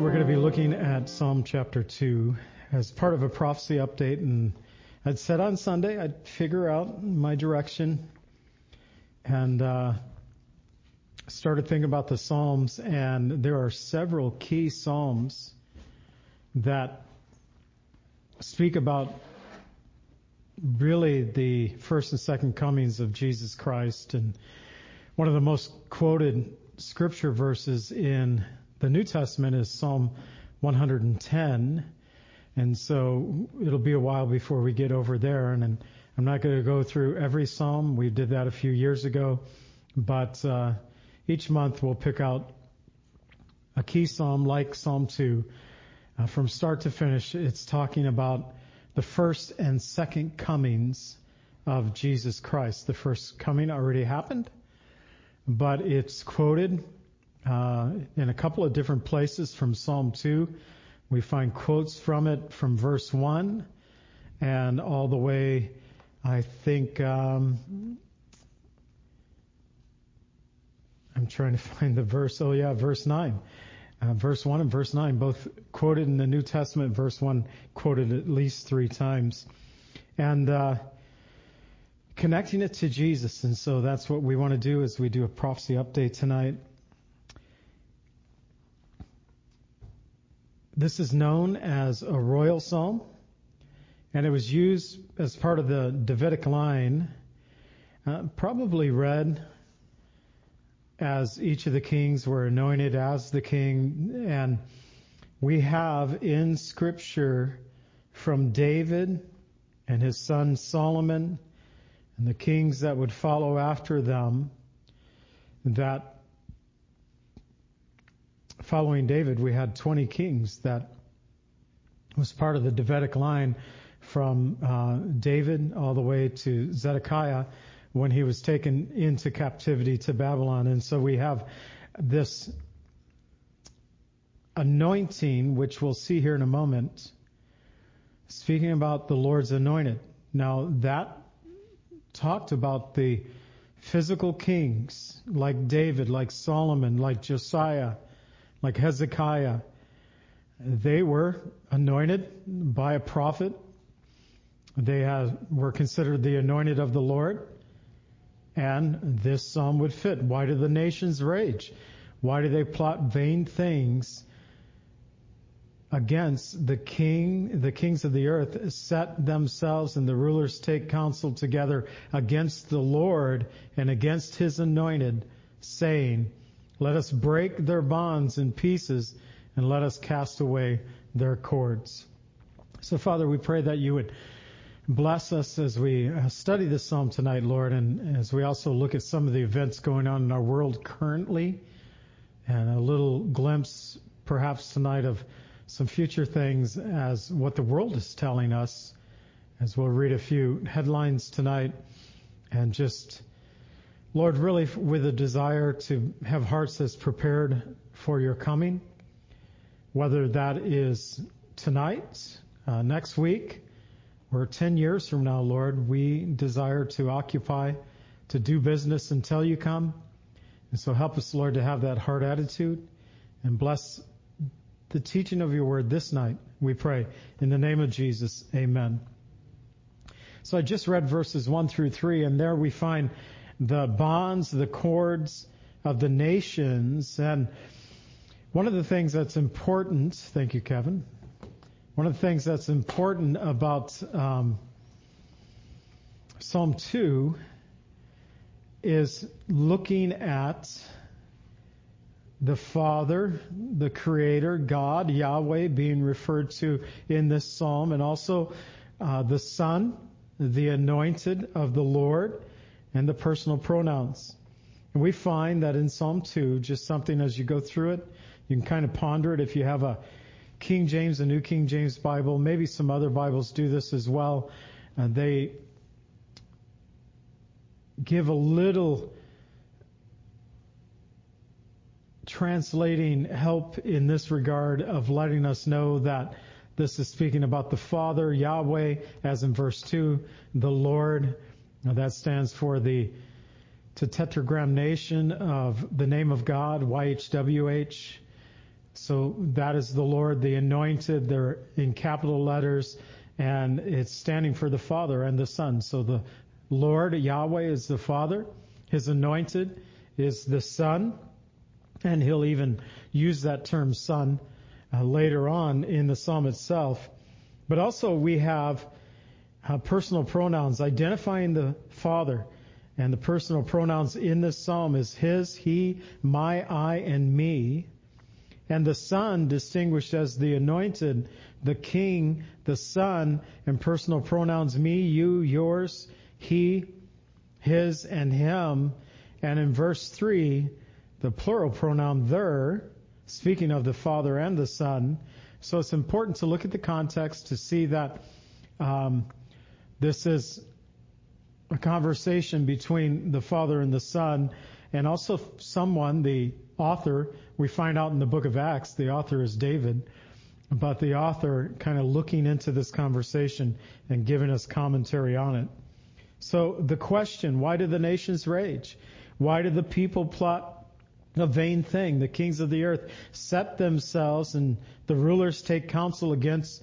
Tonight we're going to be looking at Psalm chapter 2 as part of a prophecy update. And I'd said on Sunday I'd figure out my direction and uh, started thinking about the Psalms. And there are several key Psalms that speak about really the first and second comings of Jesus Christ. And one of the most quoted scripture verses in the New Testament is Psalm 110. And so it'll be a while before we get over there. And, and I'm not going to go through every psalm. We did that a few years ago. But uh, each month we'll pick out a key psalm like Psalm 2. Uh, from start to finish, it's talking about the first and second comings of Jesus Christ. The first coming already happened, but it's quoted uh, in a couple of different places from Psalm 2. We find quotes from it from verse 1 and all the way, I think, um, I'm trying to find the verse. Oh, yeah, verse 9. Uh, verse 1 and verse 9, both quoted in the New Testament. Verse 1 quoted at least three times. And uh, connecting it to Jesus. And so that's what we want to do as we do a prophecy update tonight. This is known as a royal psalm, and it was used as part of the Davidic line, uh, probably read as each of the kings were anointed as the king. And we have in Scripture from David and his son Solomon and the kings that would follow after them that following David, we had 20 kings that was part of the Davidic line from uh, David all the way to Zedekiah when he was taken into captivity to Babylon. And so we have this anointing, which we'll see here in a moment, speaking about the Lord's anointed. Now that talked about the physical kings like David, like Solomon, like Josiah, like Hezekiah. They were anointed by a prophet. They were considered the anointed of the Lord. And this psalm would fit. Why do the nations rage? Why do they plot vain things against the king, the kings of the earth set themselves and the rulers take counsel together against the Lord and against his anointed, saying, let us break their bonds in pieces and let us cast away their cords. So Father, we pray that you would bless us as we uh, study this psalm tonight, Lord, and as we also look at some of the events going on in our world currently and a little glimpse perhaps tonight of some future things as what the world is telling us as we'll read a few headlines tonight and just Lord, really with a desire to have hearts that's prepared for your coming, whether that is tonight, uh, next week, or 10 years from now, Lord, we desire to occupy, to do business until you come. And so help us, Lord, to have that heart attitude and bless the teaching of your word this night, we pray. In the name of Jesus, amen. So I just read verses 1 through 3, and there we find the bonds, the cords of the nations. And one of the things that's important, thank you, Kevin. One of the things that's important about um, Psalm 2 is looking at the Father, the Creator, God, Yahweh, being referred to in this psalm, and also uh, the Son, the anointed of the Lord, and the personal pronouns. And we find that in Psalm 2, just something as you go through it, you can kind of ponder it if you have a King James, a New King James Bible, maybe some other Bibles do this as well. Uh, they give a little translating help in this regard of letting us know that this is speaking about the Father, Yahweh, as in verse 2, the Lord. Now that stands for the tetragrammaton of the name of God, YHWH. So that is the Lord, the anointed. They're in capital letters, and it's standing for the Father and the Son. So the Lord, Yahweh, is the Father. His anointed is the Son. And he'll even use that term son uh, later on in the psalm itself. But also we have uh, personal pronouns identifying the Father. And the personal pronouns in this psalm is his, he, my, I, and me. And the Son distinguished as the anointed, the King, the Son, and personal pronouns me, you, yours, he, his, and him. And in verse 3, the plural pronoun their, speaking of the Father and the Son. So it's important to look at the context to see that um, this is a conversation between the Father and the Son, and also someone, the author, we find out in the book of Acts, the author is David, but the author kind of looking into this conversation and giving us commentary on it. So the question, why did the nations rage? Why did the people plot a vain thing. The kings of the earth set themselves and the rulers take counsel against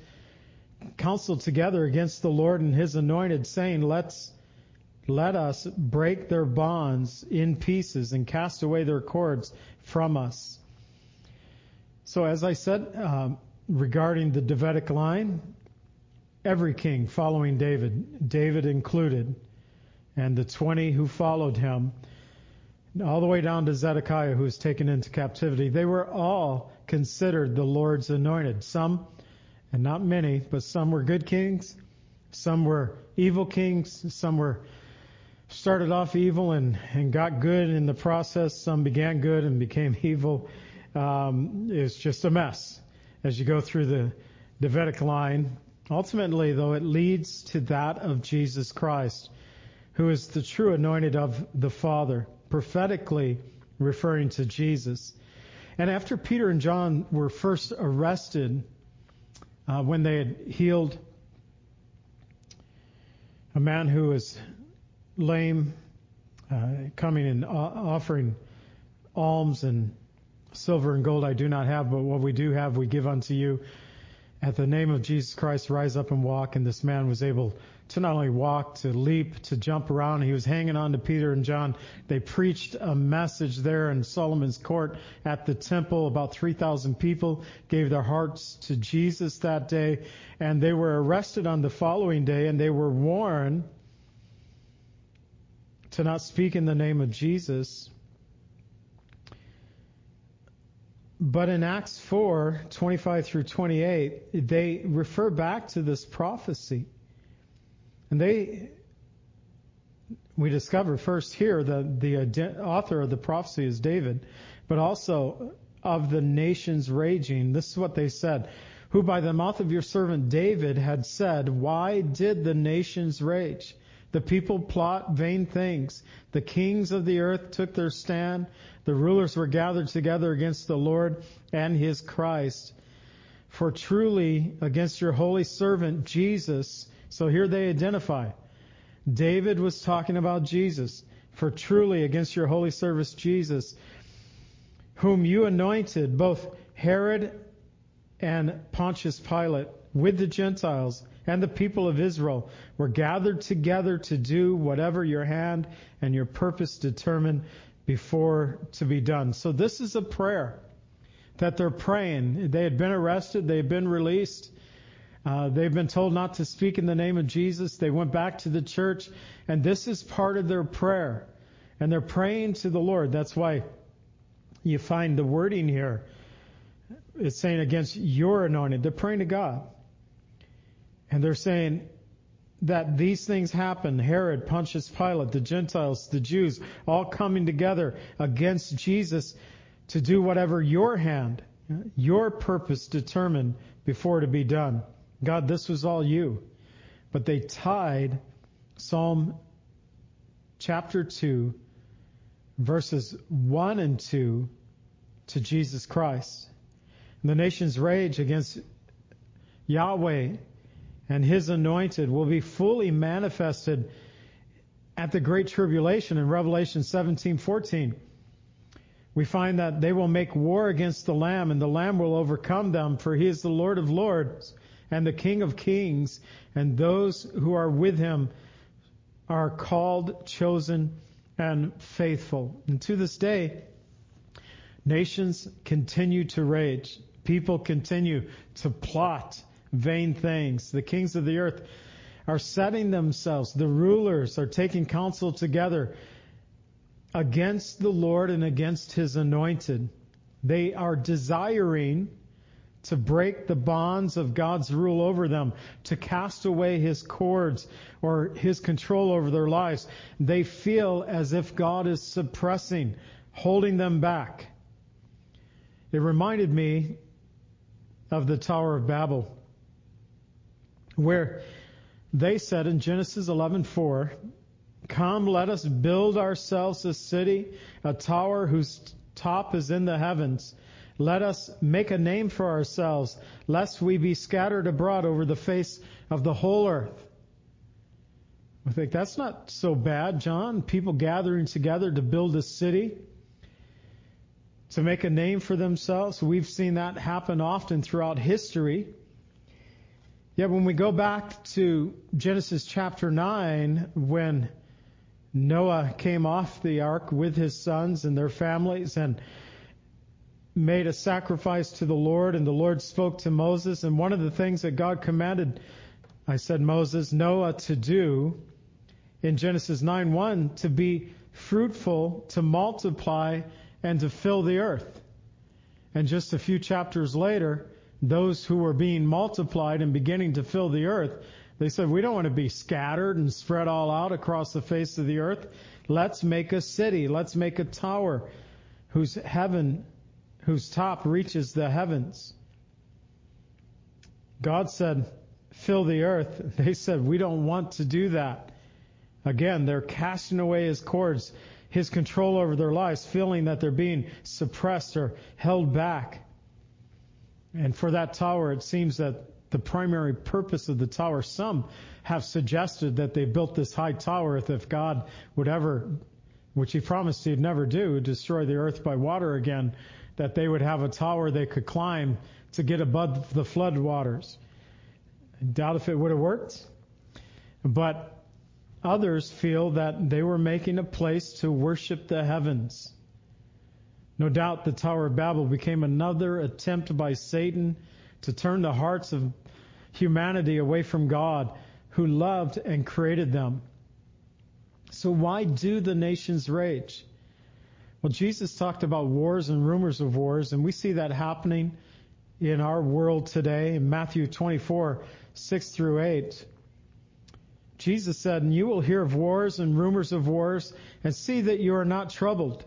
counsel together against the Lord and his anointed saying, let's let us break their bonds in pieces and cast away their cords from us. So as I said, um, regarding the Davidic line, every king following David, David included, and the 20 who followed him, all the way down to Zedekiah, who was taken into captivity, they were all considered the Lord's anointed. Some, and not many, but some were good kings, some were evil kings, some were started off evil and, and got good in the process. Some began good and became evil. Um, it's just a mess as you go through the Davidic line. Ultimately, though, it leads to that of Jesus Christ, who is the true anointed of the Father prophetically referring to Jesus. And after Peter and John were first arrested, uh, when they had healed a man who was lame, uh, coming and offering alms and silver and gold I do not have, but what we do have we give unto you. At the name of Jesus Christ, rise up and walk. And this man was able to not only walk, to leap, to jump around. He was hanging on to Peter and John. They preached a message there in Solomon's court at the temple. About 3,000 people gave their hearts to Jesus that day. And they were arrested on the following day and they were warned to not speak in the name of Jesus. But in Acts 4, 25 through 28, they refer back to this prophecy. And they, we discover first here that the author of the prophecy is David, but also of the nations raging. This is what they said. Who by the mouth of your servant David had said, Why did the nations rage? The people plot vain things. The kings of the earth took their stand. The rulers were gathered together against the Lord and his Christ. For truly against your holy servant Jesus so here they identify. David was talking about Jesus. For truly against your holy service, Jesus, whom you anointed, both Herod and Pontius Pilate, with the Gentiles and the people of Israel, were gathered together to do whatever your hand and your purpose determined before to be done. So this is a prayer that they're praying. They had been arrested, they had been released. Uh, they've been told not to speak in the name of Jesus. They went back to the church, and this is part of their prayer. And they're praying to the Lord. That's why you find the wording here. It's saying against your anointed. They're praying to God. And they're saying, that these things happen, Herod, Pontius Pilate, the Gentiles, the Jews, all coming together against Jesus to do whatever your hand, your purpose determined before to be done. God, this was all you. But they tied Psalm chapter 2, verses 1 and 2 to Jesus Christ. And the nation's rage against Yahweh and his anointed will be fully manifested at the great tribulation in Revelation 17:14. We find that they will make war against the lamb and the lamb will overcome them for he is the Lord of lords and the King of kings and those who are with him are called, chosen and faithful. And to this day nations continue to rage. People continue to plot vain things. The kings of the earth are setting themselves, the rulers are taking counsel together against the Lord and against his anointed. They are desiring to break the bonds of God's rule over them, to cast away his cords or his control over their lives. They feel as if God is suppressing, holding them back. It reminded me of the Tower of Babel where they said in Genesis 11:4, "Come, let us build ourselves a city, a tower whose top is in the heavens. Let us make a name for ourselves, lest we be scattered abroad over the face of the whole earth." I think that's not so bad, John. People gathering together to build a city, to make a name for themselves. We've seen that happen often throughout history. Yet when we go back to Genesis chapter 9, when Noah came off the ark with his sons and their families and made a sacrifice to the Lord, and the Lord spoke to Moses, and one of the things that God commanded, I said Moses, Noah to do in Genesis 9:1 to be fruitful, to multiply, and to fill the earth. And just a few chapters later, those who were being multiplied and beginning to fill the earth, they said, we don't want to be scattered and spread all out across the face of the earth. Let's make a city. Let's make a tower whose heaven, whose top reaches the heavens. God said, fill the earth. They said, we don't want to do that. Again, they're casting away his cords, his control over their lives, feeling that they're being suppressed or held back. And for that tower, it seems that the primary purpose of the tower, some have suggested that they built this high tower if God would ever, which he promised he'd never do, destroy the earth by water again, that they would have a tower they could climb to get above the flood waters. I doubt if it would have worked. But others feel that they were making a place to worship the heavens. No doubt the Tower of Babel became another attempt by Satan to turn the hearts of humanity away from God who loved and created them. So why do the nations rage? Well, Jesus talked about wars and rumors of wars, and we see that happening in our world today in Matthew 24, 6 through 8. Jesus said, And you will hear of wars and rumors of wars, and see that you are not troubled.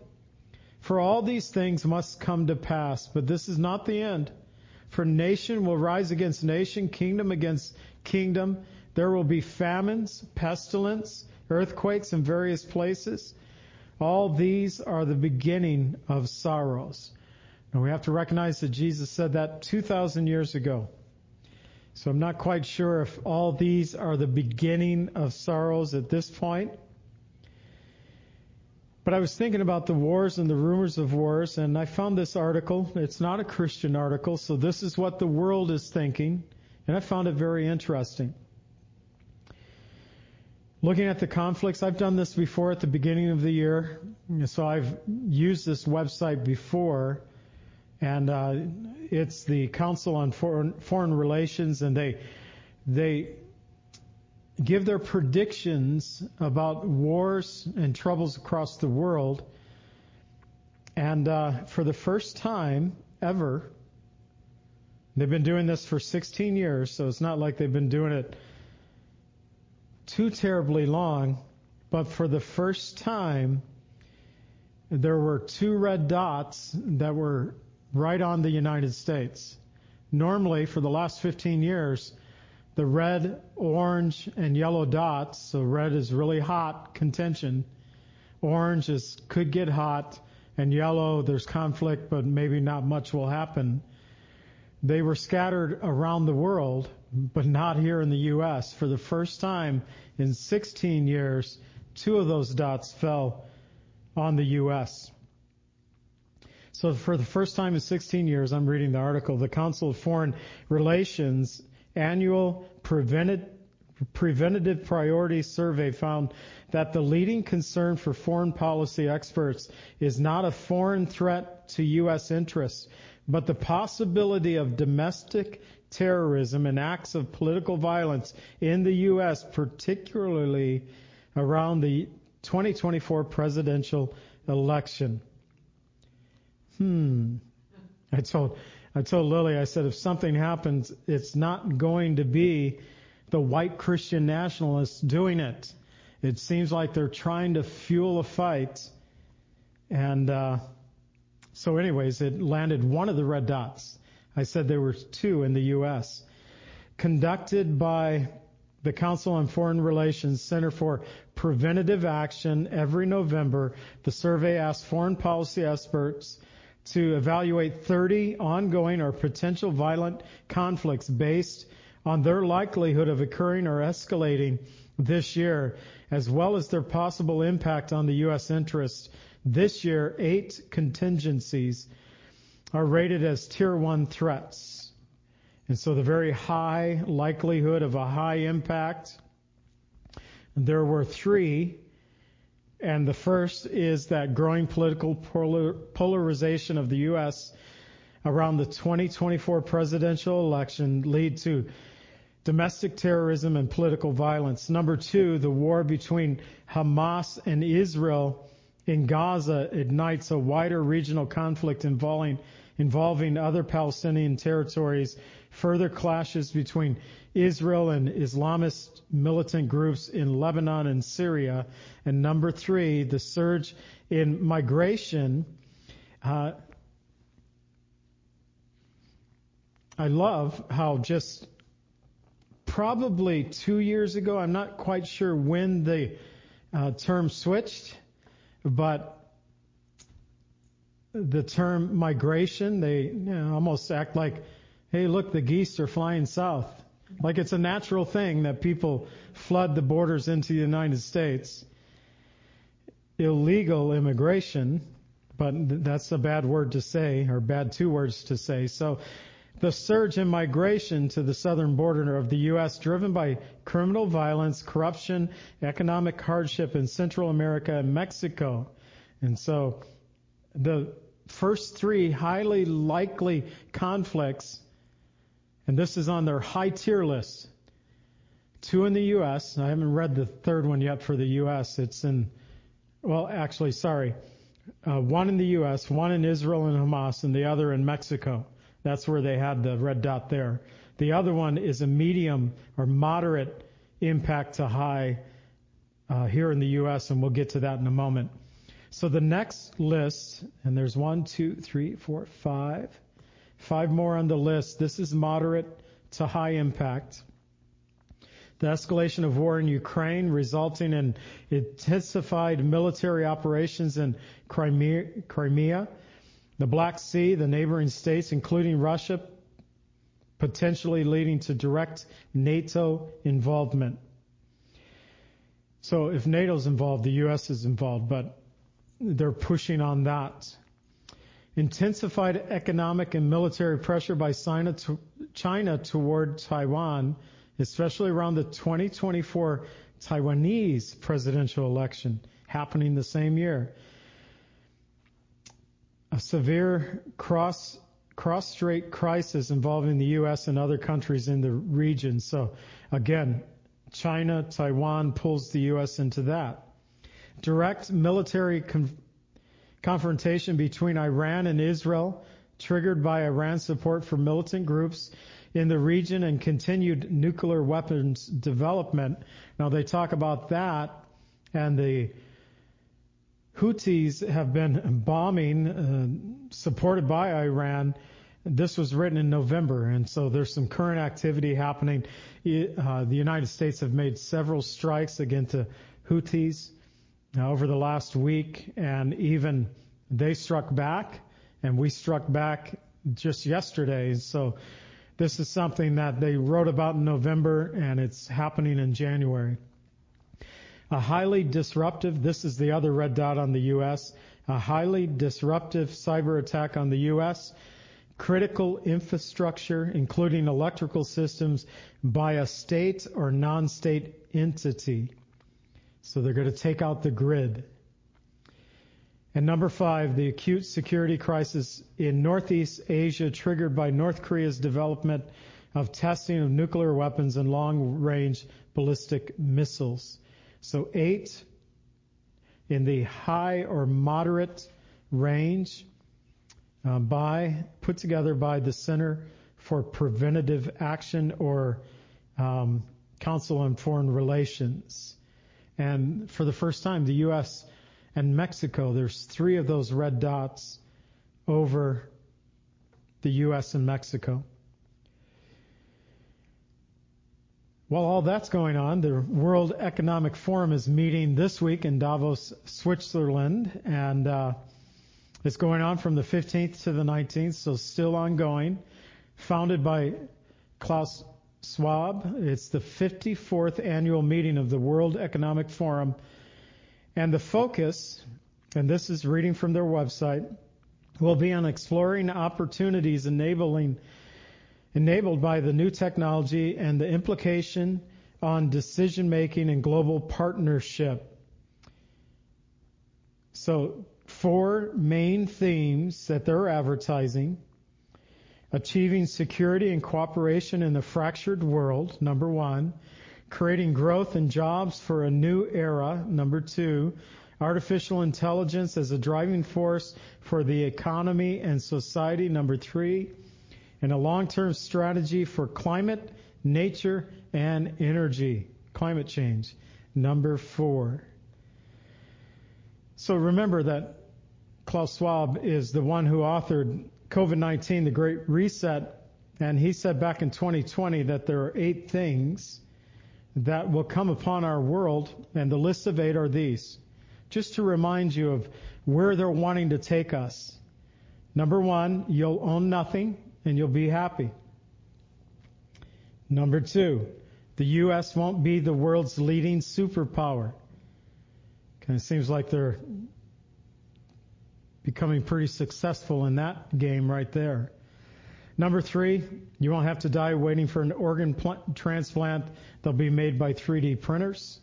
For all these things must come to pass, but this is not the end. For nation will rise against nation, kingdom against kingdom. There will be famines, pestilence, earthquakes in various places. All these are the beginning of sorrows. Now we have to recognize that Jesus said that 2,000 years ago. So I'm not quite sure if all these are the beginning of sorrows at this point. But I was thinking about the wars and the rumors of wars, and I found this article. It's not a Christian article, so this is what the world is thinking, and I found it very interesting. Looking at the conflicts, I've done this before at the beginning of the year, so I've used this website before, and uh, it's the Council on Foreign, Foreign Relations, and they they give their predictions about wars and troubles across the world. And uh, for the first time ever, they've been doing this for 16 years, so it's not like they've been doing it too terribly long, but for the first time, there were two red dots that were right on the United States. Normally, for the last 15 years, the red, orange, and yellow dots, so red is really hot contention, orange is could get hot, and yellow, there's conflict, but maybe not much will happen. They were scattered around the world, but not here in the U.S. For the first time in 16 years, two of those dots fell on the U.S. So for the first time in 16 years, I'm reading the article, the Council of Foreign Relations annual preventative priority survey found that the leading concern for foreign policy experts is not a foreign threat to U.S. interests, but the possibility of domestic terrorism and acts of political violence in the U.S., particularly around the 2024 presidential election. Hmm. I told I told Lily, I said, if something happens, it's not going to be the white Christian nationalists doing it. It seems like they're trying to fuel a fight. And uh, so, anyways, it landed one of the red dots. I said there were two in the U.S. Conducted by the Council on Foreign Relations Center for Preventative Action every November, the survey asked foreign policy experts to evaluate 30 ongoing or potential violent conflicts based on their likelihood of occurring or escalating this year, as well as their possible impact on the U.S. interests. This year, eight contingencies are rated as tier one threats. And so the very high likelihood of a high impact, there were three and the first is that growing political polar, polarization of the U.S. around the 2024 presidential election lead to domestic terrorism and political violence. Number two, the war between Hamas and Israel in Gaza ignites a wider regional conflict involving, involving other Palestinian territories, further clashes between Israel and Islamist militant groups in Lebanon and Syria. And number three, the surge in migration. Uh, I love how just probably two years ago, I'm not quite sure when the uh, term switched, but the term migration, they you know, almost act like, hey, look, the geese are flying south. Like it's a natural thing that people flood the borders into the United States. Illegal immigration, but that's a bad word to say, or bad two words to say. So the surge in migration to the southern border of the U.S., driven by criminal violence, corruption, economic hardship in Central America and Mexico. And so the first three highly likely conflicts and this is on their high tier list. Two in the U.S. I haven't read the third one yet for the U.S. It's in, well, actually, sorry. Uh, one in the U.S., one in Israel and Hamas, and the other in Mexico. That's where they had the red dot there. The other one is a medium or moderate impact to high uh, here in the U.S., and we'll get to that in a moment. So the next list, and there's one, two, three, four, five, Five more on the list. This is moderate to high impact. The escalation of war in Ukraine resulting in intensified military operations in Crimea, the Black Sea, the neighboring states, including Russia, potentially leading to direct NATO involvement. So if NATO's involved, the U.S. is involved, but they're pushing on that intensified economic and military pressure by China, to, China toward Taiwan, especially around the 2024 Taiwanese presidential election happening the same year. A severe cross cross-strait crisis involving the U.S. and other countries in the region. So again, China, Taiwan pulls the U.S. into that. Direct military con- confrontation between Iran and Israel, triggered by Iran's support for militant groups in the region and continued nuclear weapons development. Now they talk about that and the Houthis have been bombing, uh, supported by Iran. This was written in November, and so there's some current activity happening. Uh, the United States have made several strikes against the Houthis uh, over the last week, and even they struck back, and we struck back just yesterday. So this is something that they wrote about in November, and it's happening in January. A highly disruptive, this is the other red dot on the U.S., a highly disruptive cyber attack on the U.S., critical infrastructure, including electrical systems, by a state or non-state entity. So they're going to take out the grid. And number five, the acute security crisis in Northeast Asia triggered by North Korea's development of testing of nuclear weapons and long-range ballistic missiles. So eight in the high or moderate range uh, by put together by the Center for Preventative Action or um, Council on Foreign Relations. And for the first time, the U.S. and Mexico, there's three of those red dots over the U.S. and Mexico. While all that's going on, the World Economic Forum is meeting this week in Davos, Switzerland, and uh, it's going on from the 15th to the 19th, so still ongoing. Founded by Klaus Schwab, it's the 54th annual meeting of the World Economic Forum, and the focus, and this is reading from their website, will be on exploring opportunities enabling enabled by the new technology and the implication on decision making and global partnership. So, four main themes that they're advertising. Achieving security and cooperation in the fractured world, number one, creating growth and jobs for a new era, number two, artificial intelligence as a driving force for the economy and society, number three, and a long-term strategy for climate, nature, and energy. Climate change. Number four. So remember that Klaus Schwab is the one who authored COVID-19, the Great Reset, and he said back in 2020 that there are eight things that will come upon our world, and the list of eight are these. Just to remind you of where they're wanting to take us. Number one, you'll own nothing and you'll be happy. Number two, the U.S. won't be the world's leading superpower. Kind of seems like they're becoming pretty successful in that game right there. Number three, you won't have to die waiting for an organ pl- transplant. They'll be made by 3D printers.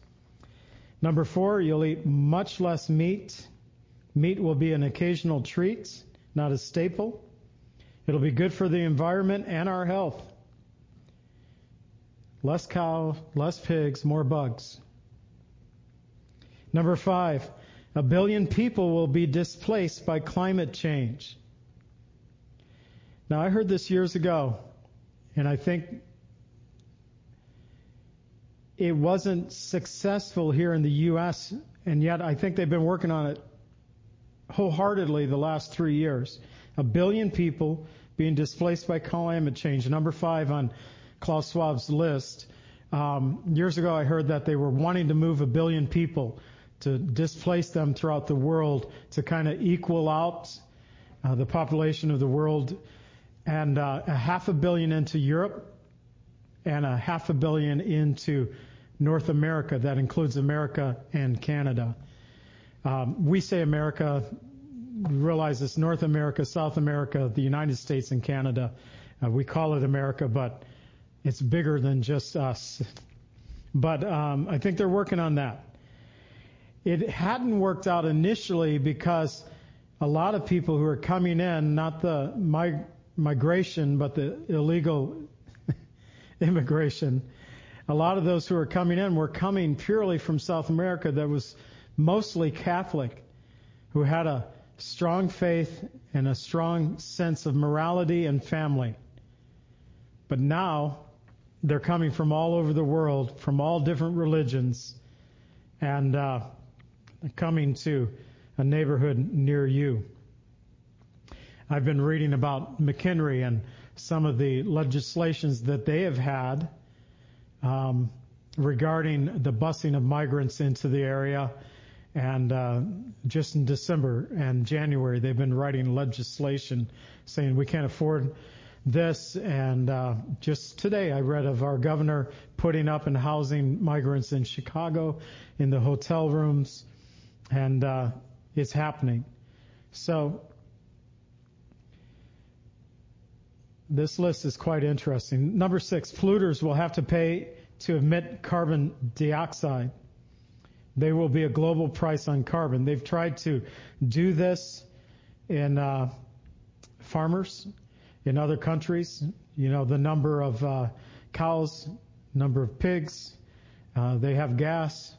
Number four, you'll eat much less meat. Meat will be an occasional treat, not a staple. It'll be good for the environment and our health. Less cow, less pigs, more bugs. Number five, a billion people will be displaced by climate change. Now, I heard this years ago, and I think it wasn't successful here in the U.S., and yet I think they've been working on it wholeheartedly the last three years. A billion people being displaced by climate change. Number five on Klaus Schwab's list. Um, years ago, I heard that they were wanting to move a billion people to displace them throughout the world to kind of equal out uh, the population of the world, and uh, a half a billion into Europe, and a half a billion into North America. That includes America and Canada. Um, we say America realize it's North America, South America, the United States, and Canada. Uh, we call it America, but it's bigger than just us. But um, I think they're working on that. It hadn't worked out initially because a lot of people who are coming in, not the mig- migration, but the illegal immigration, a lot of those who are coming in were coming purely from South America that was mostly Catholic, who had a strong faith and a strong sense of morality and family. But now they're coming from all over the world, from all different religions, and uh, coming to a neighborhood near you. I've been reading about McHenry and some of the legislations that they have had um, regarding the busing of migrants into the area. And uh, just in December and January, they've been writing legislation saying we can't afford this. And uh, just today, I read of our governor putting up and housing migrants in Chicago in the hotel rooms, and uh, it's happening. So this list is quite interesting. Number six, polluters will have to pay to emit carbon dioxide. They will be a global price on carbon. They've tried to do this in uh, farmers in other countries. You know, the number of uh, cows, number of pigs. Uh, they have gas.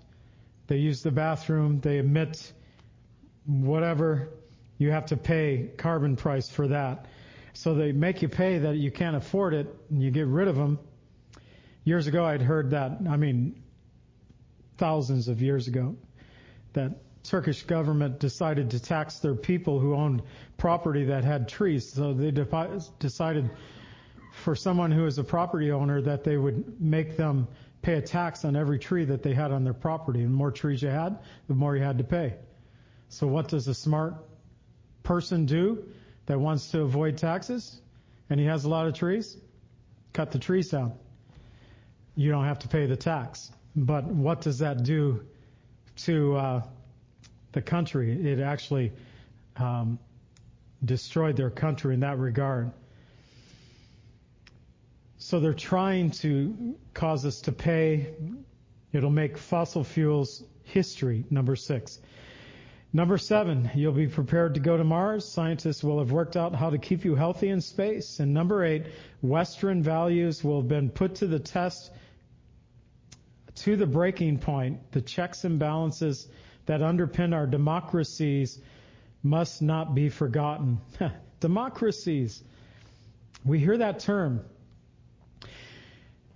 They use the bathroom. They emit whatever. You have to pay carbon price for that. So they make you pay that you can't afford it, and you get rid of them. Years ago, I'd heard that. I mean, thousands of years ago that Turkish government decided to tax their people who owned property that had trees. So they de- decided for someone who is a property owner that they would make them pay a tax on every tree that they had on their property. And the more trees you had, the more you had to pay. So what does a smart person do that wants to avoid taxes and he has a lot of trees? Cut the trees down. You don't have to pay the tax. But what does that do to uh, the country? It actually um, destroyed their country in that regard. So they're trying to cause us to pay. It'll make fossil fuels history, number six. Number seven, you'll be prepared to go to Mars. Scientists will have worked out how to keep you healthy in space. And number eight, Western values will have been put to the test to the breaking point, the checks and balances that underpin our democracies must not be forgotten. democracies. We hear that term.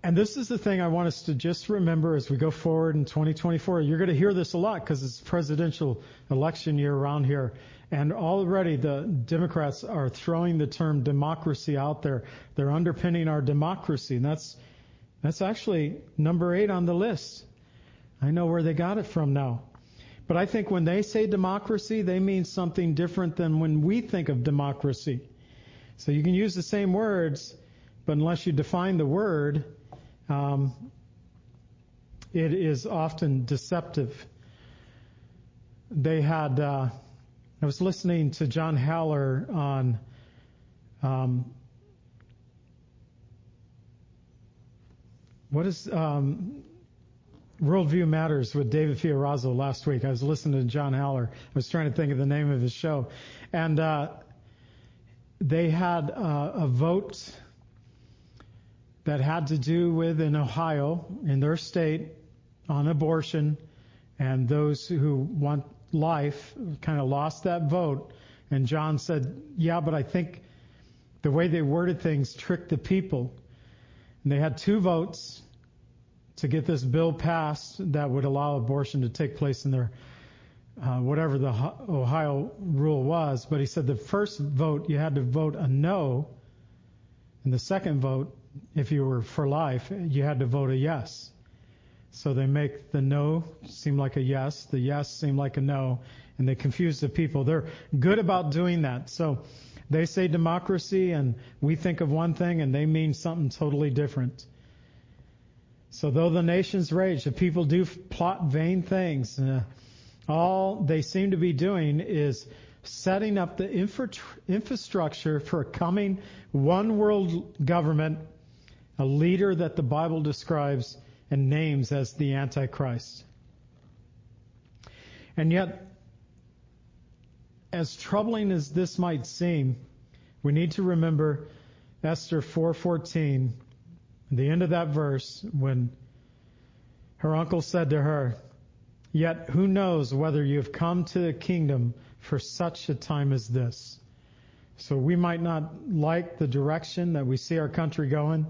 And this is the thing I want us to just remember as we go forward in 2024. You're going to hear this a lot because it's presidential election year around here. And already the Democrats are throwing the term democracy out there. They're underpinning our democracy. And that's that's actually number eight on the list. I know where they got it from now. But I think when they say democracy, they mean something different than when we think of democracy. So you can use the same words, but unless you define the word, um, it is often deceptive. They had, uh, I was listening to John Haller on um, What is um, Worldview Matters with David Fiorazo last week? I was listening to John Haller. I was trying to think of the name of his show. And uh, they had uh, a vote that had to do with in Ohio, in their state, on abortion, and those who want life kind of lost that vote. And John said, Yeah, but I think the way they worded things tricked the people. They had two votes to get this bill passed that would allow abortion to take place in their uh, whatever the Ohio rule was. But he said the first vote you had to vote a no, and the second vote, if you were for life, you had to vote a yes. So they make the no seem like a yes, the yes seem like a no, and they confuse the people. They're good about doing that. So they say democracy, and we think of one thing, and they mean something totally different. So though the nations rage, the people do plot vain things. Uh, all they seem to be doing is setting up the infra- infrastructure for a coming one world government, a leader that the Bible describes and names as the Antichrist. And yet, as troubling as this might seem, we need to remember Esther 4:14 the end of that verse, when her uncle said to her, Yet who knows whether you have come to the kingdom for such a time as this? So we might not like the direction that we see our country going,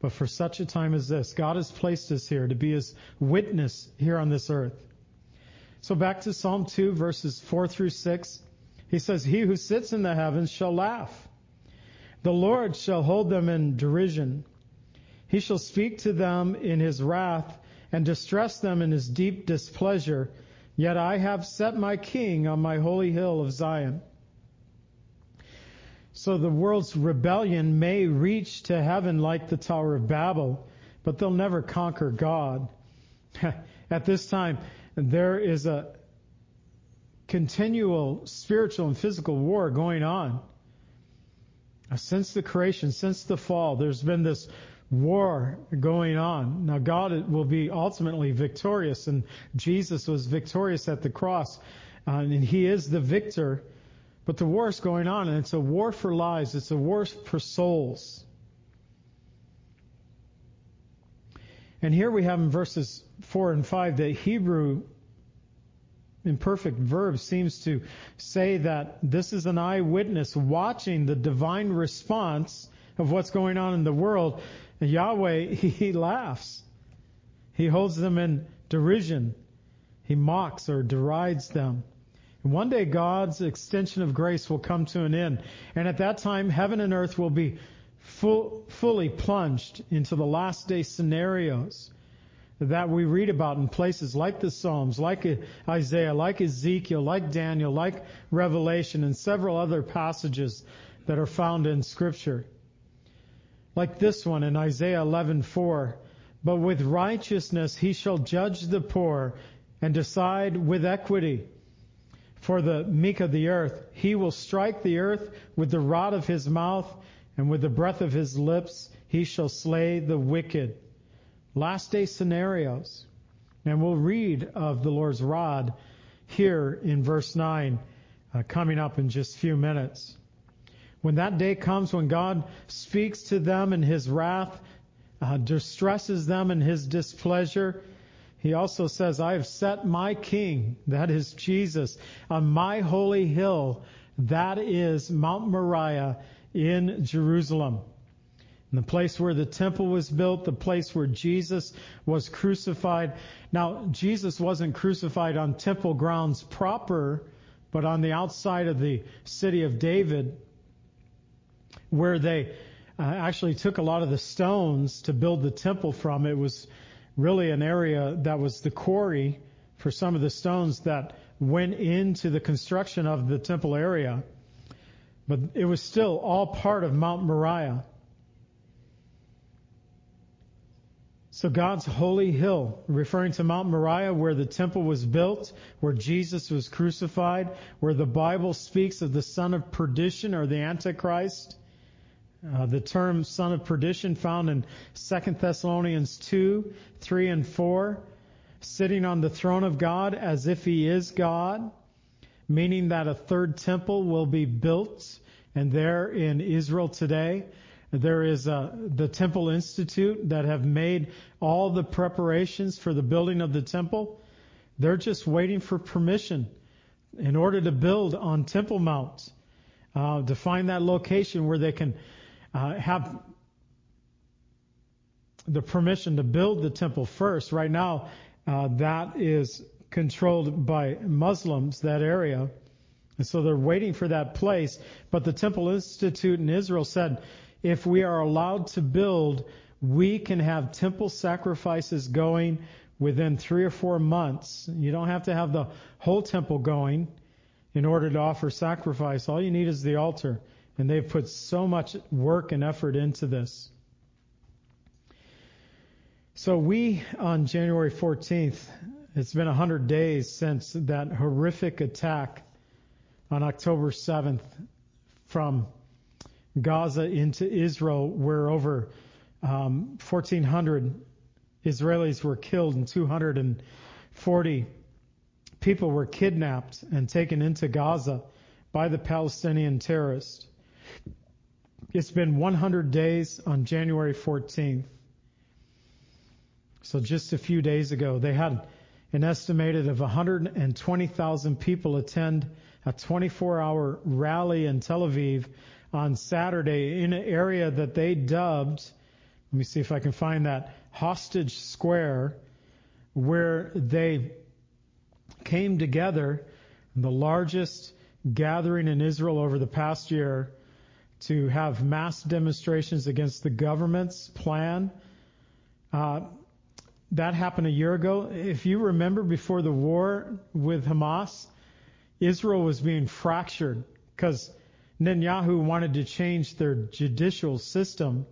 but for such a time as this, God has placed us here to be His witness here on this earth. So back to Psalm 2 verses 4 through 6. He says, He who sits in the heavens shall laugh. The Lord shall hold them in derision. He shall speak to them in his wrath and distress them in his deep displeasure. Yet I have set my king on my holy hill of Zion. So the world's rebellion may reach to heaven like the Tower of Babel, but they'll never conquer God. At this time, there is a continual spiritual and physical war going on. Since the creation, since the fall, there's been this war going on. Now God will be ultimately victorious and Jesus was victorious at the cross uh, and he is the victor. But the war is going on and it's a war for lives. It's a war for souls. And here we have in verses 4 and 5 the Hebrew imperfect verb seems to say that this is an eyewitness watching the divine response of what's going on in the world Yahweh, he laughs. He holds them in derision. He mocks or derides them. And one day God's extension of grace will come to an end. And at that time, heaven and earth will be full, fully plunged into the last day scenarios that we read about in places like the Psalms, like Isaiah, like Ezekiel, like Daniel, like Revelation, and several other passages that are found in Scripture like this one in Isaiah 11:4. But with righteousness he shall judge the poor and decide with equity. For the meek of the earth, he will strike the earth with the rod of his mouth, and with the breath of his lips he shall slay the wicked. Last day scenarios. And we'll read of the Lord's rod here in verse 9, uh, coming up in just a few minutes. When that day comes when God speaks to them in His wrath, uh, distresses them in His displeasure, He also says, I have set my King, that is Jesus, on my holy hill, that is Mount Moriah in Jerusalem. The place where the temple was built, the place where Jesus was crucified. Now, Jesus wasn't crucified on temple grounds proper, but on the outside of the city of David where they uh, actually took a lot of the stones to build the temple from. It was really an area that was the quarry for some of the stones that went into the construction of the temple area. But it was still all part of Mount Moriah. So God's holy hill, referring to Mount Moriah where the temple was built, where Jesus was crucified, where the Bible speaks of the son of perdition or the Antichrist, uh, the term son of perdition found in 2 Thessalonians 2, 3 and 4, sitting on the throne of God as if he is God, meaning that a third temple will be built and there in Israel today. There is a, the Temple Institute that have made all the preparations for the building of the temple. They're just waiting for permission in order to build on Temple Mount, uh, to find that location where they can uh, have the permission to build the temple first. Right now, uh, that is controlled by Muslims, that area. And so they're waiting for that place. But the Temple Institute in Israel said, if we are allowed to build, we can have temple sacrifices going within three or four months. You don't have to have the whole temple going in order to offer sacrifice. All you need is the altar. And they've put so much work and effort into this. So we, on January 14th, it's been 100 days since that horrific attack on October 7th from Gaza into Israel, where over um, 1,400 Israelis were killed and 240 people were kidnapped and taken into Gaza by the Palestinian terrorists. It's been 100 days on January 14th. So just a few days ago, they had an estimated of 120,000 people attend a 24 hour rally in Tel Aviv on Saturday in an area that they dubbed, let me see if I can find that, Hostage Square, where they came together, the largest gathering in Israel over the past year, to have mass demonstrations against the government's plan. Uh, that happened a year ago. If you remember before the war with Hamas, Israel was being fractured because Netanyahu wanted to change their judicial system,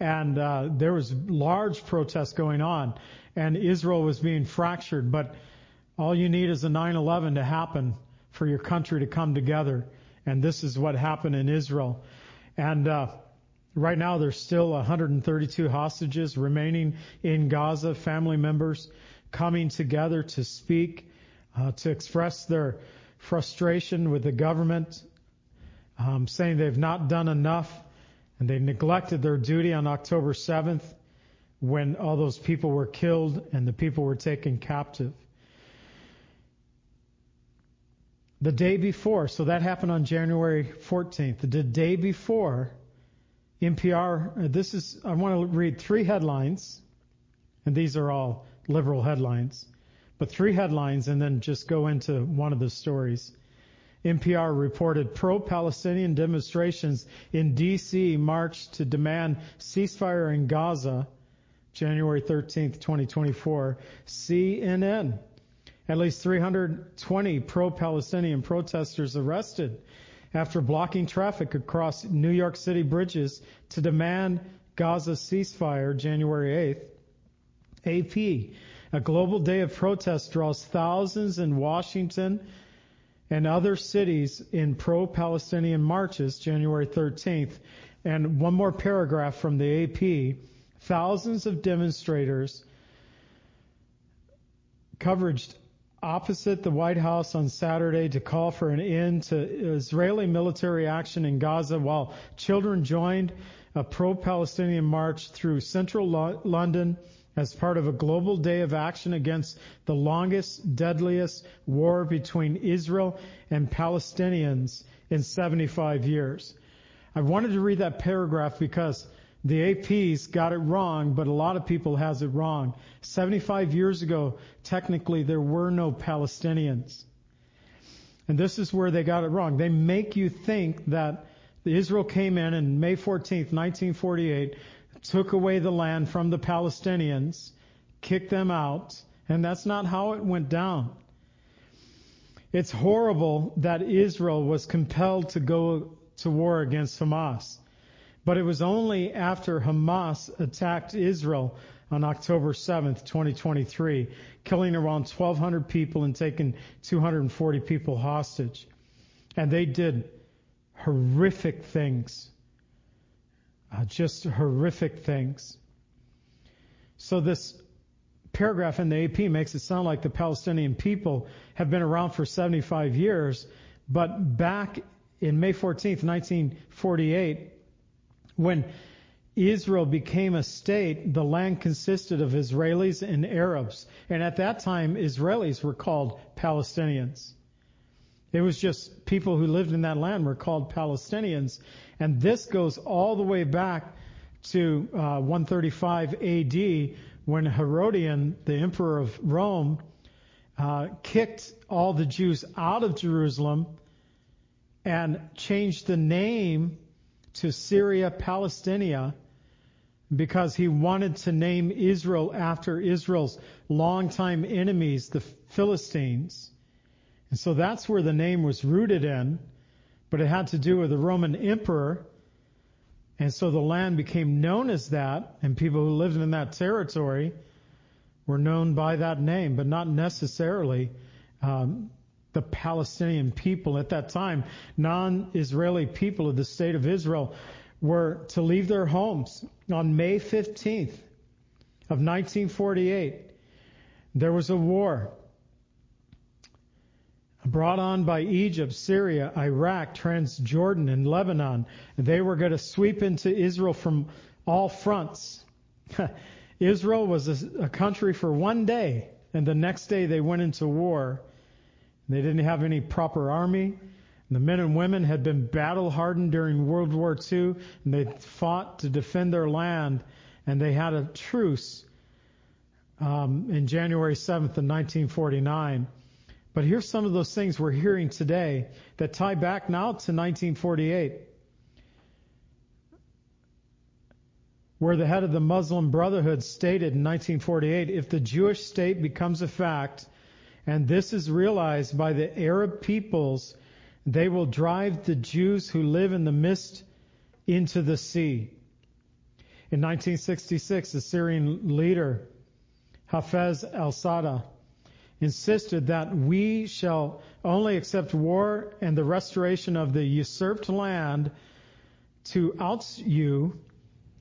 and uh, there was large protests going on, and Israel was being fractured. But all you need is a 9/11 to happen for your country to come together, and this is what happened in Israel. And uh, right now, there's still 132 hostages remaining in Gaza. Family members coming together to speak, uh, to express their frustration with the government um, saying they've not done enough and they neglected their duty on October 7th when all those people were killed and the people were taken captive. The day before, so that happened on January 14th. The day before, NPR, uh, this is, I want to read three headlines, and these are all liberal headlines, but three headlines and then just go into one of the stories. NPR reported pro-Palestinian demonstrations in D.C. marched to demand ceasefire in Gaza January 13, 2024. CNN. At least 320 pro-Palestinian protesters arrested after blocking traffic across New York City bridges to demand Gaza ceasefire January 8th. AP. A global day of protest draws thousands in Washington, and other cities in pro-Palestinian marches January 13th. And one more paragraph from the AP. Thousands of demonstrators coverage opposite the White House on Saturday to call for an end to Israeli military action in Gaza while children joined a pro-Palestinian march through central London as part of a global day of action against the longest, deadliest war between Israel and Palestinians in 75 years. I wanted to read that paragraph because the APs got it wrong, but a lot of people has it wrong. 75 years ago, technically there were no Palestinians. And this is where they got it wrong. They make you think that Israel came in on May 14th, 1948, took away the land from the Palestinians, kicked them out, and that's not how it went down. It's horrible that Israel was compelled to go to war against Hamas. But it was only after Hamas attacked Israel on October 7th, 2023, killing around 1,200 people and taking 240 people hostage. And they did horrific things uh, just horrific things. So this paragraph in the AP makes it sound like the Palestinian people have been around for 75 years, but back in May 14th, 1948, when Israel became a state, the land consisted of Israelis and Arabs. And at that time, Israelis were called Palestinians. It was just people who lived in that land were called Palestinians. And this goes all the way back to uh, 135 AD when Hadrian, the emperor of Rome, uh, kicked all the Jews out of Jerusalem and changed the name to Syria Palestinia because he wanted to name Israel after Israel's longtime enemies, the Philistines. And so that's where the name was rooted in, but it had to do with the Roman emperor. And so the land became known as that, and people who lived in that territory were known by that name, but not necessarily um, the Palestinian people at that time. Non-Israeli people of the state of Israel were to leave their homes on May 15th of 1948. There was a war brought on by Egypt, Syria, Iraq, Transjordan, and Lebanon. They were going to sweep into Israel from all fronts. Israel was a, a, country for one day, and the next day they went into war. They didn't have any proper army. The men and women had been battle hardened during World War II, and they fought to defend their land, and they had a truce um, in January 7th of 1949. But here's some of those things we're hearing today that tie back now to 1948. Where the head of the Muslim Brotherhood stated in 1948, if the Jewish state becomes a fact, and this is realized by the Arab peoples, they will drive the Jews who live in the mist into the sea. In 1966, the Syrian leader, Hafez al-Assad, insisted that we shall only accept war and the restoration of the usurped land to oust you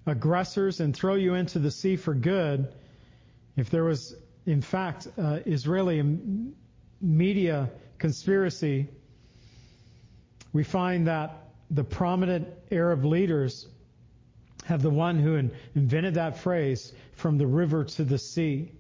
aggressors and throw you into the sea for good. If there was, in fact, uh, Israeli media conspiracy, we find that the prominent Arab leaders have the one who invented that phrase from the river to the sea.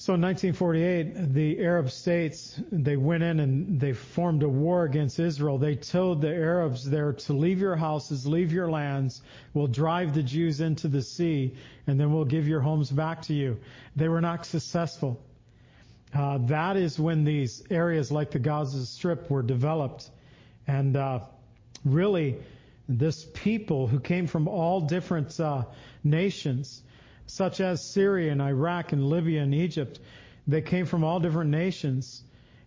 So in 1948, the Arab states, they went in and they formed a war against Israel. They told the Arabs there to leave your houses, leave your lands. We'll drive the Jews into the sea and then we'll give your homes back to you. They were not successful. Uh, that is when these areas like the Gaza Strip were developed. And uh, really, this people who came from all different uh, nations, such as Syria and Iraq and Libya and Egypt. They came from all different nations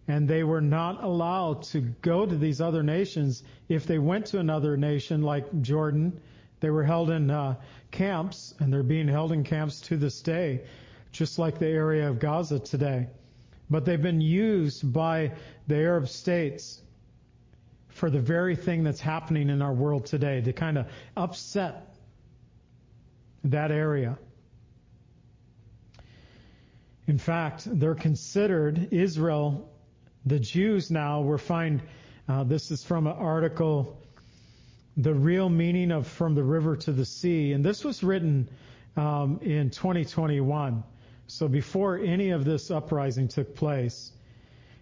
and they were not allowed to go to these other nations. If they went to another nation like Jordan, they were held in uh, camps and they're being held in camps to this day, just like the area of Gaza today. But they've been used by the Arab states for the very thing that's happening in our world today to kind of upset that area. In fact, they're considered Israel. The Jews now were find. Uh, this is from an article, "The Real Meaning of From the River to the Sea," and this was written um, in 2021. So before any of this uprising took place,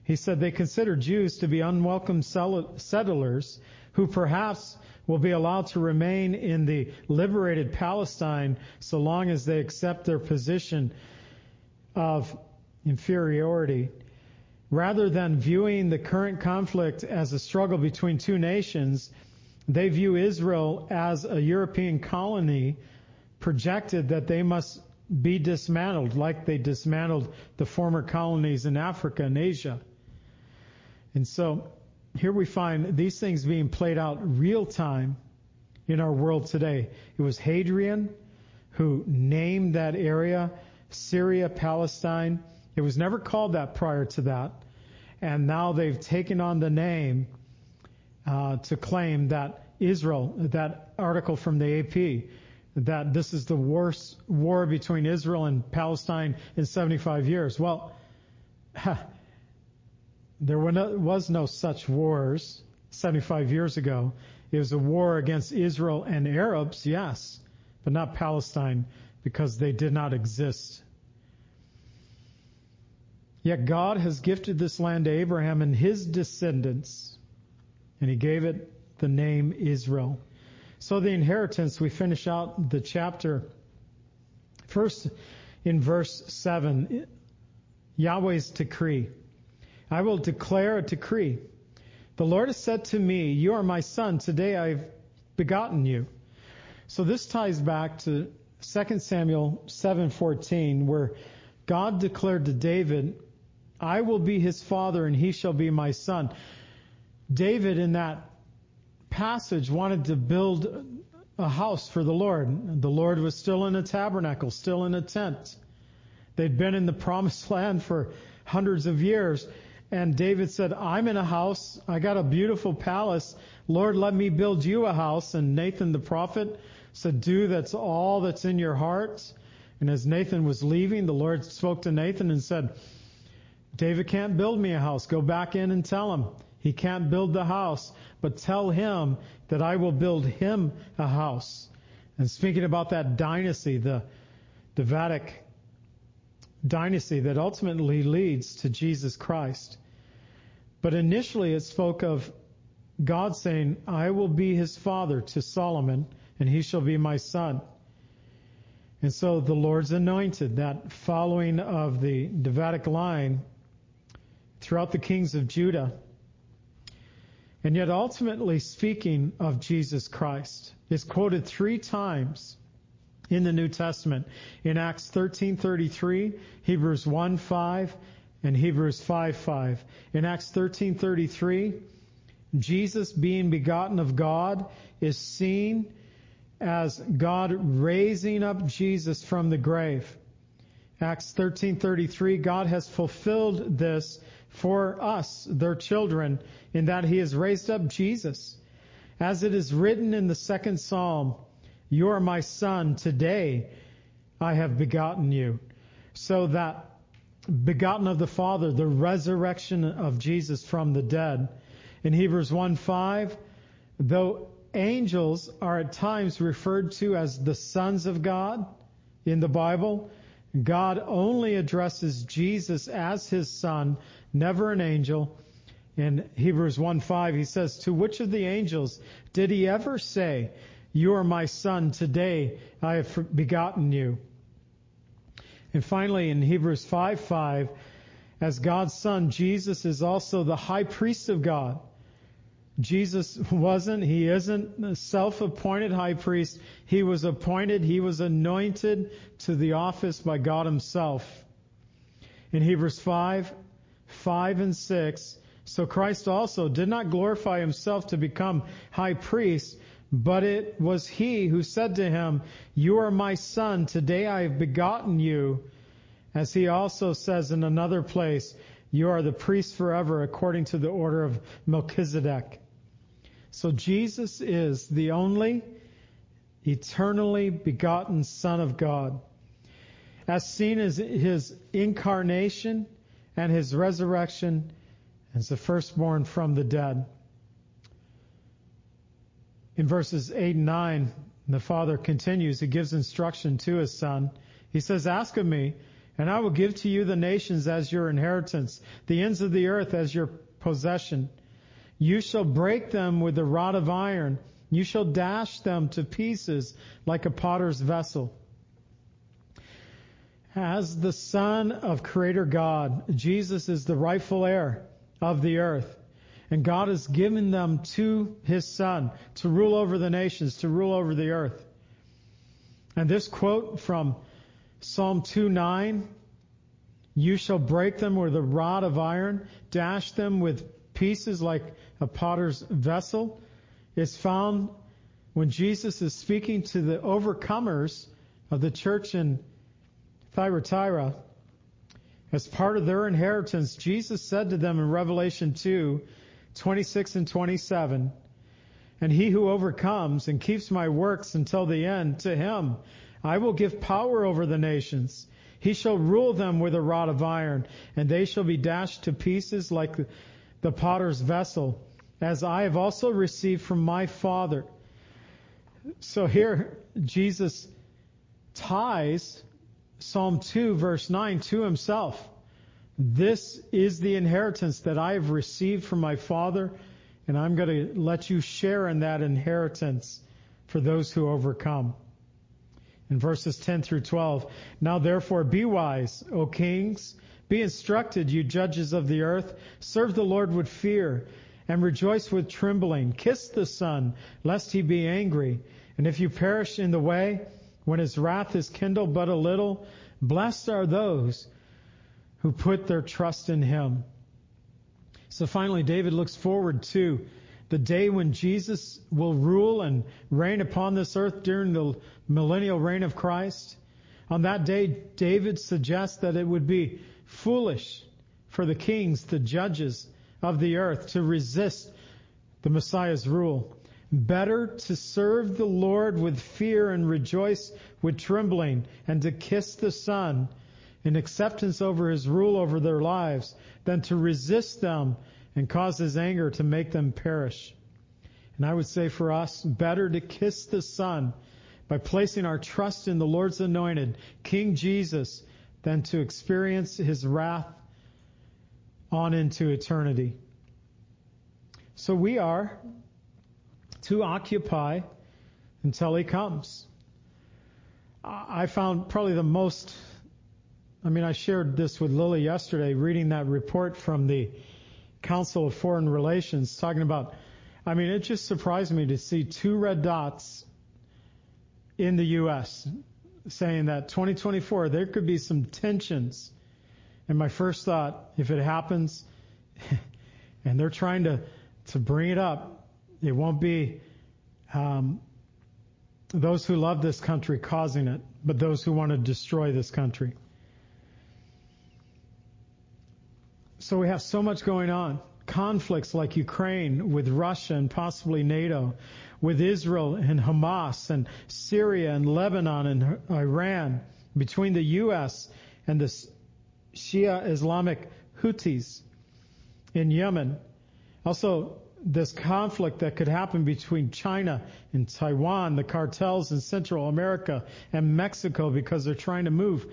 he said they consider Jews to be unwelcome settlers who perhaps will be allowed to remain in the liberated Palestine so long as they accept their position of inferiority. Rather than viewing the current conflict as a struggle between two nations, they view Israel as a European colony projected that they must be dismantled like they dismantled the former colonies in Africa and Asia. And so here we find these things being played out real time in our world today. It was Hadrian who named that area Syria, Palestine. It was never called that prior to that. And now they've taken on the name uh, to claim that Israel, that article from the AP, that this is the worst war between Israel and Palestine in 75 years. Well, there was no such wars 75 years ago. It was a war against Israel and Arabs, yes, but not Palestine because they did not exist. Yet God has gifted this land to Abraham and his descendants, and he gave it the name Israel. So the inheritance, we finish out the chapter. First, in verse 7, Yahweh's decree. I will declare a decree. The Lord has said to me, You are my son. Today I've begotten you. So this ties back to 2 Samuel 7:14 where God declared to David, I will be his father and he shall be my son. David in that passage wanted to build a house for the Lord. The Lord was still in a tabernacle, still in a tent. They'd been in the promised land for hundreds of years. And David said, I'm in a house. I got a beautiful palace. Lord, let me build you a house. And Nathan the prophet said, Do that's all that's in your heart. And as Nathan was leaving, the Lord spoke to Nathan and said, David can't build me a house. Go back in and tell him. He can't build the house, but tell him that I will build him a house. And speaking about that dynasty, the Davidic dynasty that ultimately leads to Jesus Christ. But initially it spoke of God saying, I will be his father to Solomon, and he shall be my son. And so the Lord's anointed, that following of the Davidic line throughout the kings of Judah. And yet ultimately speaking of Jesus Christ is quoted three times in the New Testament. In Acts 13:33, Hebrews 1:5, and Hebrews 5:5. In Acts 13:33, Jesus being begotten of God is seen as God raising up Jesus from the grave. Acts 13:33 God has fulfilled this for us their children in that he has raised up Jesus. As it is written in the second psalm you are my son today I have begotten you. So that begotten of the father the resurrection of Jesus from the dead. In Hebrews 1:5 though angels are at times referred to as the sons of God in the Bible. God only addresses Jesus as his son, never an angel. In Hebrews 1:5 he says, "To which of the angels did he ever say, you are my son, today I have begotten you?" And finally in Hebrews 5:5, as God's son, Jesus is also the high priest of God. Jesus wasn't, he isn't a self-appointed high priest. He was appointed, he was anointed to the office by God himself. In Hebrews 5, 5 and 6, so Christ also did not glorify himself to become high priest, but it was he who said to him, You are my son, today I have begotten you. As he also says in another place, You are the priest forever according to the order of Melchizedek. So Jesus is the only eternally begotten Son of God. As seen as his incarnation and his resurrection as the firstborn from the dead. In verses 8 and 9, the Father continues, he gives instruction to his Son. He says, Ask of me, and I will give to you the nations as your inheritance, the ends of the earth as your possession. You shall break them with a rod of iron. You shall dash them to pieces like a potter's vessel. As the son of creator God, Jesus is the rightful heir of the earth. And God has given them to his son to rule over the nations, to rule over the earth. And this quote from Psalm 2:9, you shall break them with a rod of iron, dash them with pieces like a potter's vessel is found when Jesus is speaking to the overcomers of the church in Thyatira. As part of their inheritance, Jesus said to them in Revelation 2, 26 and 27, and he who overcomes and keeps my works until the end, to him I will give power over the nations. He shall rule them with a rod of iron, and they shall be dashed to pieces like the potter's vessel as I have also received from my Father. So here, Jesus ties Psalm 2 verse 9 to himself. This is the inheritance that I have received from my Father, and I'm going to let you share in that inheritance for those who overcome. In verses 10 through 12, now therefore be wise, O kings, be instructed, you judges of the earth, serve the Lord with fear, and rejoice with trembling. Kiss the Son, lest he be angry. And if you perish in the way, when his wrath is kindled but a little, blessed are those who put their trust in him. So finally, David looks forward to the day when Jesus will rule and reign upon this earth during the millennial reign of Christ. On that day, David suggests that it would be foolish for the kings, the judges, of the earth to resist the Messiah's rule. Better to serve the Lord with fear and rejoice with trembling and to kiss the Son in acceptance over His rule over their lives than to resist them and cause His anger to make them perish. And I would say for us, better to kiss the Son by placing our trust in the Lord's anointed, King Jesus, than to experience his wrath on into eternity. So we are to occupy until he comes. I found probably the most, I mean, I shared this with Lily yesterday, reading that report from the Council of Foreign Relations, talking about, I mean, it just surprised me to see two red dots in the U.S. saying that 2024, there could be some tensions. And my first thought, if it happens, and they're trying to, to bring it up, it won't be um, those who love this country causing it, but those who want to destroy this country. So we have so much going on. Conflicts like Ukraine with Russia and possibly NATO, with Israel and Hamas and Syria and Lebanon and Iran, between the U.S. and the Shia Islamic Houthis in Yemen. Also, this conflict that could happen between China and Taiwan, the cartels in Central America and Mexico because they're trying to move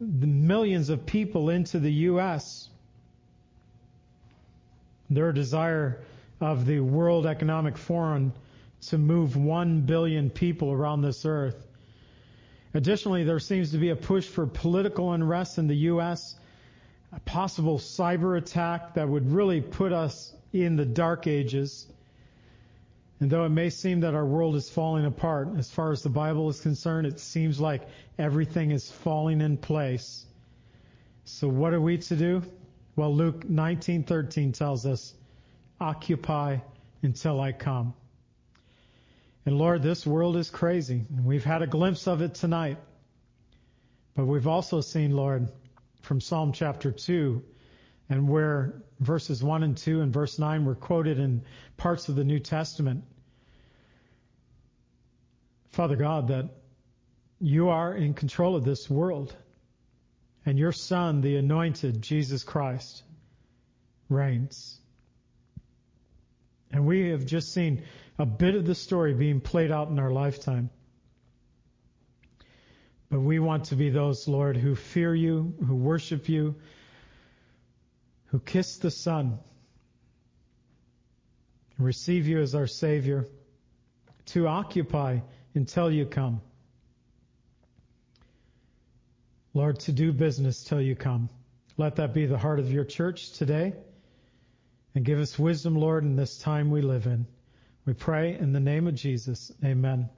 the millions of people into the U.S. Their desire of the World Economic Forum to move 1 billion people around this earth. Additionally, there seems to be a push for political unrest in the U.S., a possible cyber attack that would really put us in the dark ages. And though it may seem that our world is falling apart, as far as the Bible is concerned, it seems like everything is falling in place. So what are we to do? Well, Luke 19:13 tells us, "Occupy until I come." And Lord, this world is crazy. We've had a glimpse of it tonight. But we've also seen, Lord, from Psalm chapter 2, and where verses 1 and 2 and verse 9 were quoted in parts of the New Testament. Father God, that you are in control of this world, and your Son, the anointed Jesus Christ, reigns. And we have just seen a bit of the story being played out in our lifetime. But we want to be those, Lord, who fear you, who worship you, who kiss the Son, and receive you as our Savior, to occupy until you come. Lord, to do business till you come. Let that be the heart of your church today. And give us wisdom, Lord, in this time we live in. We pray in the name of Jesus. Amen.